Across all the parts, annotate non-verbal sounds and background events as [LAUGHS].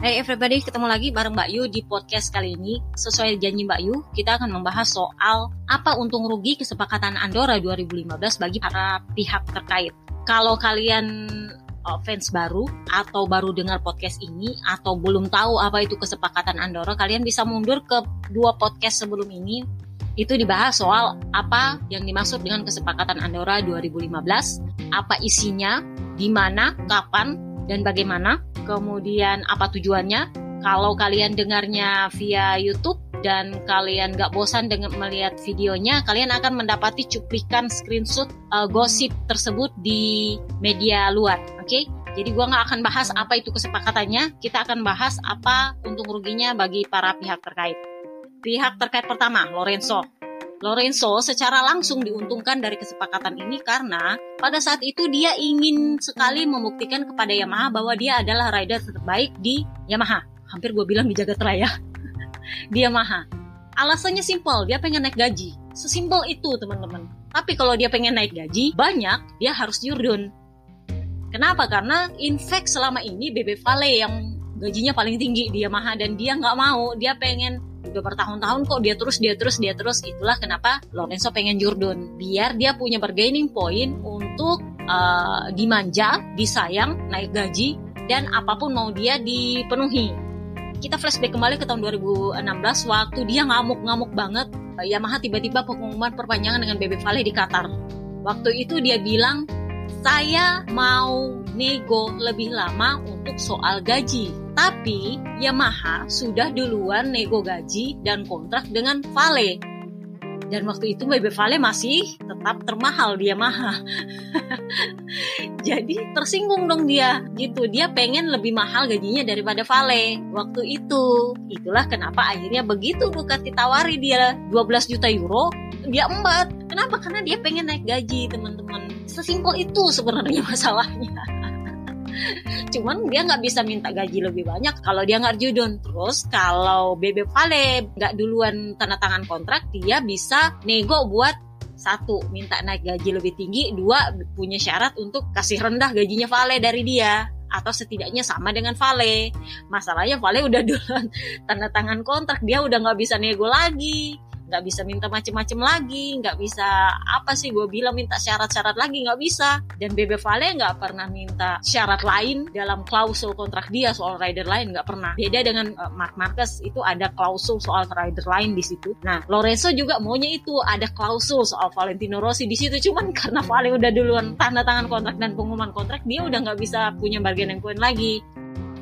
Hey everybody, ketemu lagi bareng Mbak Yu di podcast kali ini. Sesuai janji Mbak Yu, kita akan membahas soal apa untung rugi kesepakatan Andorra 2015 bagi para pihak terkait. Kalau kalian uh, fans baru atau baru dengar podcast ini atau belum tahu apa itu kesepakatan Andorra, kalian bisa mundur ke dua podcast sebelum ini. Itu dibahas soal apa yang dimaksud dengan kesepakatan Andorra 2015, apa isinya, di mana, kapan, dan bagaimana kemudian apa tujuannya. Kalau kalian dengarnya via YouTube dan kalian gak bosan dengan melihat videonya, kalian akan mendapati cuplikan screenshot uh, gosip tersebut di media luar. Oke, okay? jadi gua nggak akan bahas apa itu kesepakatannya. Kita akan bahas apa untung ruginya bagi para pihak terkait. Pihak terkait pertama, Lorenzo. Lorenzo secara langsung diuntungkan dari kesepakatan ini karena pada saat itu dia ingin sekali membuktikan kepada Yamaha bahwa dia adalah rider terbaik di Yamaha. Hampir gue bilang di jagat raya. [LAUGHS] di Yamaha. Alasannya simpel, dia pengen naik gaji. Sesimpel itu teman-teman. Tapi kalau dia pengen naik gaji, banyak, dia harus Jordan. Kenapa? Karena in fact selama ini Bebe Vale yang gajinya paling tinggi di Yamaha dan dia nggak mau, dia pengen udah bertahun-tahun kok dia terus dia terus dia terus. Itulah kenapa Lorenzo pengen Jordan biar dia punya bargaining point untuk uh, dimanja disayang naik gaji dan apa pun mau dia dipenuhi. Kita flashback kembali ke tahun 2016 waktu dia ngamuk-ngamuk banget. Yamaha tiba-tiba pengumuman perpanjangan dengan BB Vale di Qatar. Waktu itu dia bilang saya mau nego lebih lama untuk soal gaji. Tapi Yamaha sudah duluan nego gaji dan kontrak dengan Vale. Dan waktu itu BB Vale masih tetap termahal di Yamaha. [LAUGHS] Jadi tersinggung dong dia gitu. Dia pengen lebih mahal gajinya daripada Vale waktu itu. Itulah kenapa akhirnya begitu Ducati tawari dia 12 juta euro, dia embat. Kenapa? Karena dia pengen naik gaji teman-teman. Sesimpel itu sebenarnya masalahnya. Cuman dia nggak bisa minta gaji lebih banyak kalau dia nggak judon. Terus kalau Bebe Vale nggak duluan tanda tangan kontrak, dia bisa nego buat satu minta naik gaji lebih tinggi, dua punya syarat untuk kasih rendah gajinya Vale dari dia atau setidaknya sama dengan Vale. Masalahnya Vale udah duluan tanda tangan kontrak, dia udah nggak bisa nego lagi nggak bisa minta macem-macem lagi nggak bisa apa sih gue bilang minta syarat-syarat lagi nggak bisa. Dan Bebe Vale nggak pernah minta syarat lain dalam klausul kontrak dia soal rider lain nggak pernah. Beda dengan uh, Mark Marquez itu ada klausul soal rider lain di situ. Nah Lorenzo juga maunya itu ada klausul soal Valentino Rossi di situ. Cuman [LAUGHS] karena Vale udah duluan tanda tangan kontrak dan pengumuman kontrak dia udah nggak bisa punya bagian yang point lagi.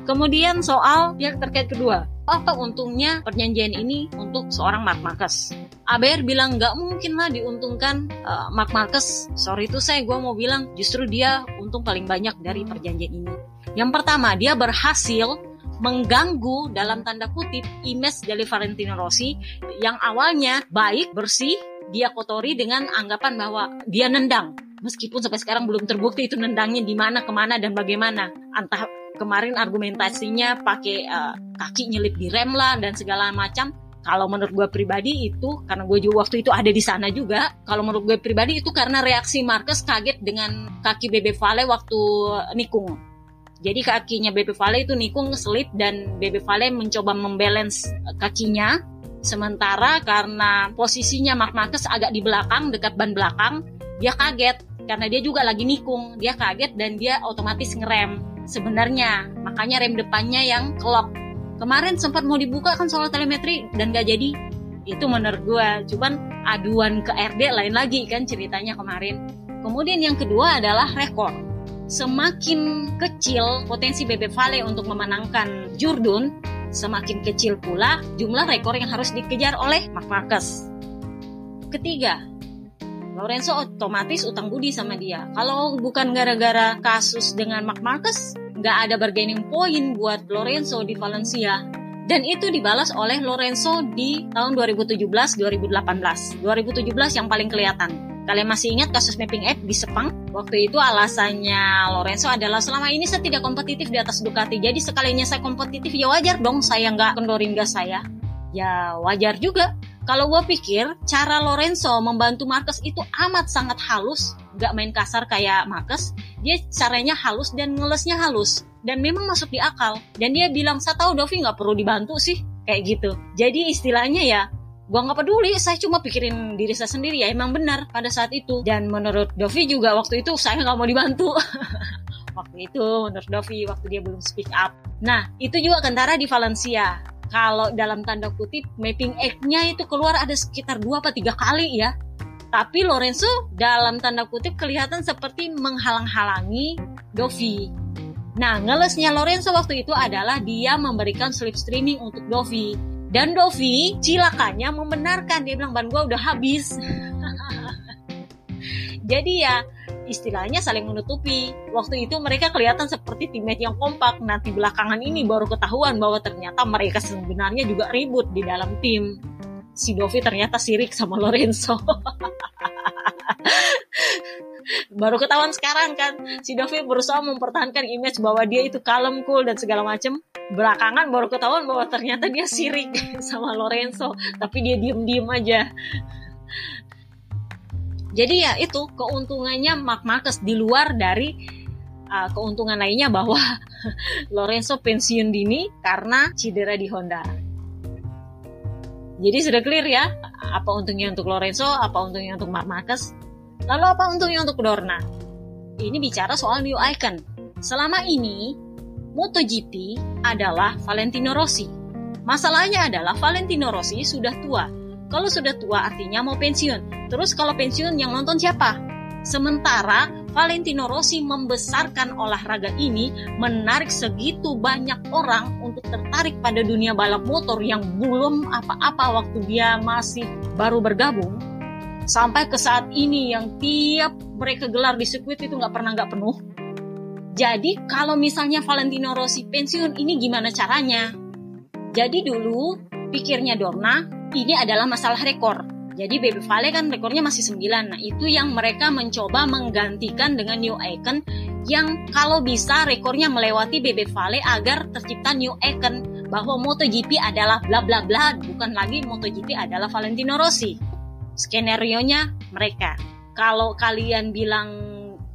Kemudian soal pihak terkait kedua, apa untungnya perjanjian ini untuk seorang Mark Marquez? ABR bilang nggak mungkin lah diuntungkan uh, Mark Marquez. Sorry itu saya gue mau bilang justru dia untung paling banyak dari perjanjian ini. Yang pertama dia berhasil mengganggu dalam tanda kutip image dari Valentino Rossi yang awalnya baik bersih dia kotori dengan anggapan bahwa dia nendang meskipun sampai sekarang belum terbukti itu nendangnya di mana ke mana dan bagaimana entah kemarin argumentasinya pakai uh, kaki nyelip di rem lah dan segala macam. Kalau menurut gue pribadi itu karena gue juga waktu itu ada di sana juga kalau menurut gue pribadi itu karena reaksi Marcus kaget dengan kaki Bebe Vale waktu nikung. Jadi kakinya Bebe Vale itu nikung selip dan Bebe Vale mencoba membalance kakinya. Sementara karena posisinya Mark Marcus agak di belakang dekat ban belakang dia kaget. Karena dia juga lagi nikung dia kaget dan dia otomatis ngerem sebenarnya. Makanya rem depannya yang kelok kemarin sempat mau dibuka kan soal telemetri dan gak jadi. Itu menurut gue cuman aduan ke RD lain lagi kan ceritanya kemarin. Kemudian yang kedua adalah rekor. Semakin kecil potensi Bebe Vale untuk memenangkan Jurdun semakin kecil pula jumlah rekor yang harus dikejar oleh Mark Marquez. Ketiga Lorenzo otomatis utang budi sama dia. Kalau bukan gara-gara kasus dengan Mark Marcus, nggak ada bargaining point buat Lorenzo di Valencia. Dan itu dibalas oleh Lorenzo di tahun 2017-2018. 2017 yang paling kelihatan. Kalian masih ingat kasus mapping app di Sepang? Waktu itu alasannya Lorenzo adalah selama ini saya tidak kompetitif di atas Ducati. Jadi sekalinya saya kompetitif ya wajar dong saya nggak kendorin gas saya. Ya wajar juga kalau gue pikir cara Lorenzo membantu Marcus itu amat sangat halus, gak main kasar kayak Marcus. dia caranya halus dan ngelesnya halus. Dan memang masuk di akal. Dan dia bilang saya tahu Dovi nggak perlu dibantu sih. Kayak gitu. Jadi istilahnya ya gua nggak peduli. Saya cuma pikirin diri saya sendiri. Ya emang benar pada saat itu. Dan menurut Dovi juga waktu itu saya nggak mau dibantu. [LAUGHS] Waktu itu menurut Dovi waktu dia belum speak up. Nah itu juga kentara di Valencia kalau dalam tanda kutip mapping egg-nya itu keluar ada sekitar dua atau tiga kali ya tapi Lorenzo dalam tanda kutip kelihatan seperti menghalang-halangi Dovi. Nah, ngelesnya Lorenzo waktu itu adalah dia memberikan slip streaming untuk Dovi. Dan Dovi cilakanya membenarkan, dia bilang ban gua udah habis. [LAUGHS] Jadi ya istilahnya saling menutupi. Waktu itu mereka kelihatan seperti teammate yang kompak. Nanti belakangan ini baru ketahuan bahwa ternyata mereka sebenarnya juga ribut di dalam tim si Dovi ternyata sirik sama Lorenzo. [LAUGHS] Baru ketahuan sekarang kan, si Dovi berusaha mempertahankan image bahwa dia itu kalem, cool, dan segala macem. Belakangan baru ketahuan bahwa ternyata dia sirik [LAUGHS] sama Lorenzo, tapi dia diem-diem aja. Jadi ya itu keuntungannya Mark Marcus di luar dari uh, keuntungan lainnya bahwa [LAUGHS] Lorenzo pensiun dini karena cedera di Honda. Jadi sudah clear ya, apa untungnya untuk Lorenzo, apa untungnya untuk Mark Marquez, lalu apa untungnya untuk Dorna. Ini bicara soal new icon. Selama ini, MotoGP adalah Valentino Rossi. Masalahnya adalah Valentino Rossi sudah tua. Kalau sudah tua artinya mau pensiun. Terus kalau pensiun yang nonton siapa? Sementara Valentino Rossi membesarkan olahraga ini menarik segitu banyak orang untuk tertarik pada dunia balap motor yang belum apa-apa waktu dia masih baru bergabung sampai ke saat ini yang tiap mereka gelar di sirkuit itu nggak pernah nggak penuh. Jadi kalau misalnya Valentino Rossi pensiun ini gimana caranya? Jadi dulu pikirnya Dorna ini adalah masalah rekor jadi Baby Vale kan rekornya masih 9. Nah, itu yang mereka mencoba menggantikan dengan New Icon yang kalau bisa rekornya melewati Baby Vale agar tercipta New Icon bahwa MotoGP adalah bla bla bla, bukan lagi MotoGP adalah Valentino Rossi. Skenario-nya mereka. Kalau kalian bilang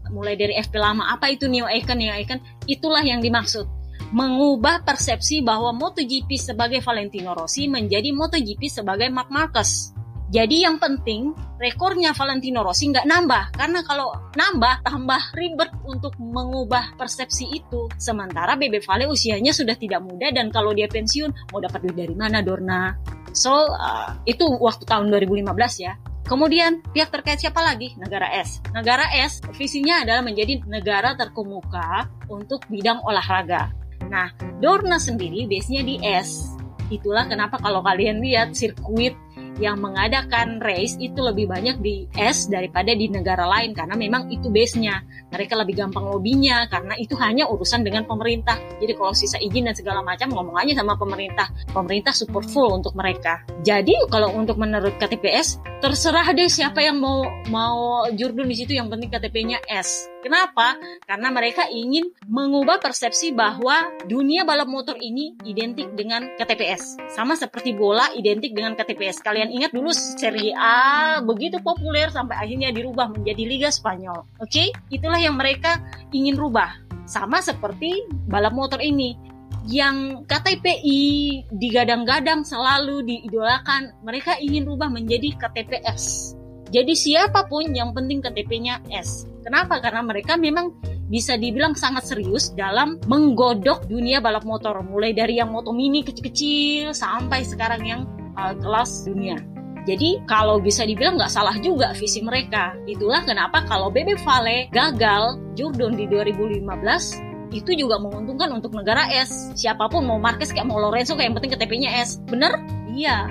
mulai dari FP lama apa itu New Icon, New Icon, itulah yang dimaksud mengubah persepsi bahwa MotoGP sebagai Valentino Rossi menjadi MotoGP sebagai Mark Marquez. Jadi yang penting rekornya Valentino Rossi nggak nambah karena kalau nambah tambah ribet untuk mengubah persepsi itu. Sementara Bebe Vale usianya sudah tidak muda dan kalau dia pensiun mau dapat duit dari mana Dorna? So uh, itu waktu tahun 2015 ya. Kemudian pihak terkait siapa lagi? Negara S. Negara S visinya adalah menjadi negara terkemuka untuk bidang olahraga. Nah, Dorna sendiri base-nya di S. Itulah kenapa kalau kalian lihat sirkuit yang mengadakan race itu lebih banyak di S daripada di negara lain karena memang itu base-nya. Mereka lebih gampang lobbynya karena itu hanya urusan dengan pemerintah. Jadi kalau sisa izin dan segala macam ngomong aja sama pemerintah. Pemerintah support full untuk mereka. Jadi kalau untuk menurut KTPS terserah deh siapa yang mau mau jurdun di situ yang penting KTP-nya S. Kenapa? Karena mereka ingin mengubah persepsi bahwa dunia balap motor ini identik dengan KTPS. Sama seperti bola identik dengan KTPS. Kalian ingat dulu Serie A begitu populer sampai akhirnya dirubah menjadi Liga Spanyol. Oke? Okay? Itulah yang mereka ingin rubah. Sama seperti balap motor ini yang KTPI digadang-gadang selalu diidolakan, mereka ingin rubah menjadi KTPS. Jadi siapa pun yang penting KTP-nya S. Kenapa? Karena mereka memang bisa dibilang sangat serius dalam menggodok dunia balap motor mulai dari yang moto mini kecil-kecil sampai sekarang yang uh, kelas dunia. Jadi kalau bisa dibilang nggak salah juga visi mereka. Itulah kenapa kalau Bebe Vale gagal Jordan di 2015 itu juga menguntungkan untuk negara S. Siapa pun mau Marquez kayak mau Lorenzo kayak yang penting KTP-nya S. Bener? Iya.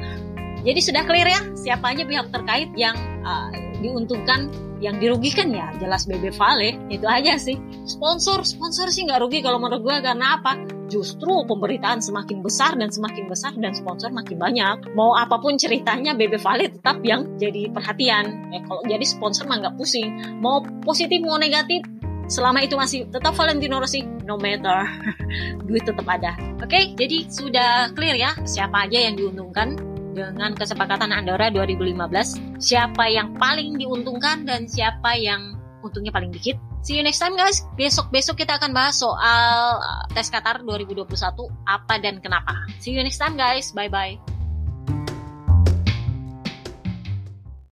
Jadi sudah clear ya siapa aja pihak terkait yang uh, diuntungkan, yang dirugikan ya jelas BB Vale itu aja sih. Sponsor sponsor sih nggak rugi kalau menurut gue karena apa? Justru pemberitaan semakin besar dan semakin besar dan sponsor makin banyak. Mau apa pun ceritanya BB Vale tetap yang jadi perhatian. Eh, kalau jadi sponsor mah nggak pusing. Mau positif mau negatif selama itu masih tetap Valentino Rossi no matter [LAUGHS] duit tetap ada oke okay? jadi sudah clear ya siapa aja yang diuntungkan dengan kesepakatan Andorra 2015 siapa yang paling diuntungkan dan siapa yang untungnya paling dikit. See you next time guys. Besok-besok kita akan bahas soal uh, tes Qatar 2021 apa dan kenapa. See you next time guys. Bye bye.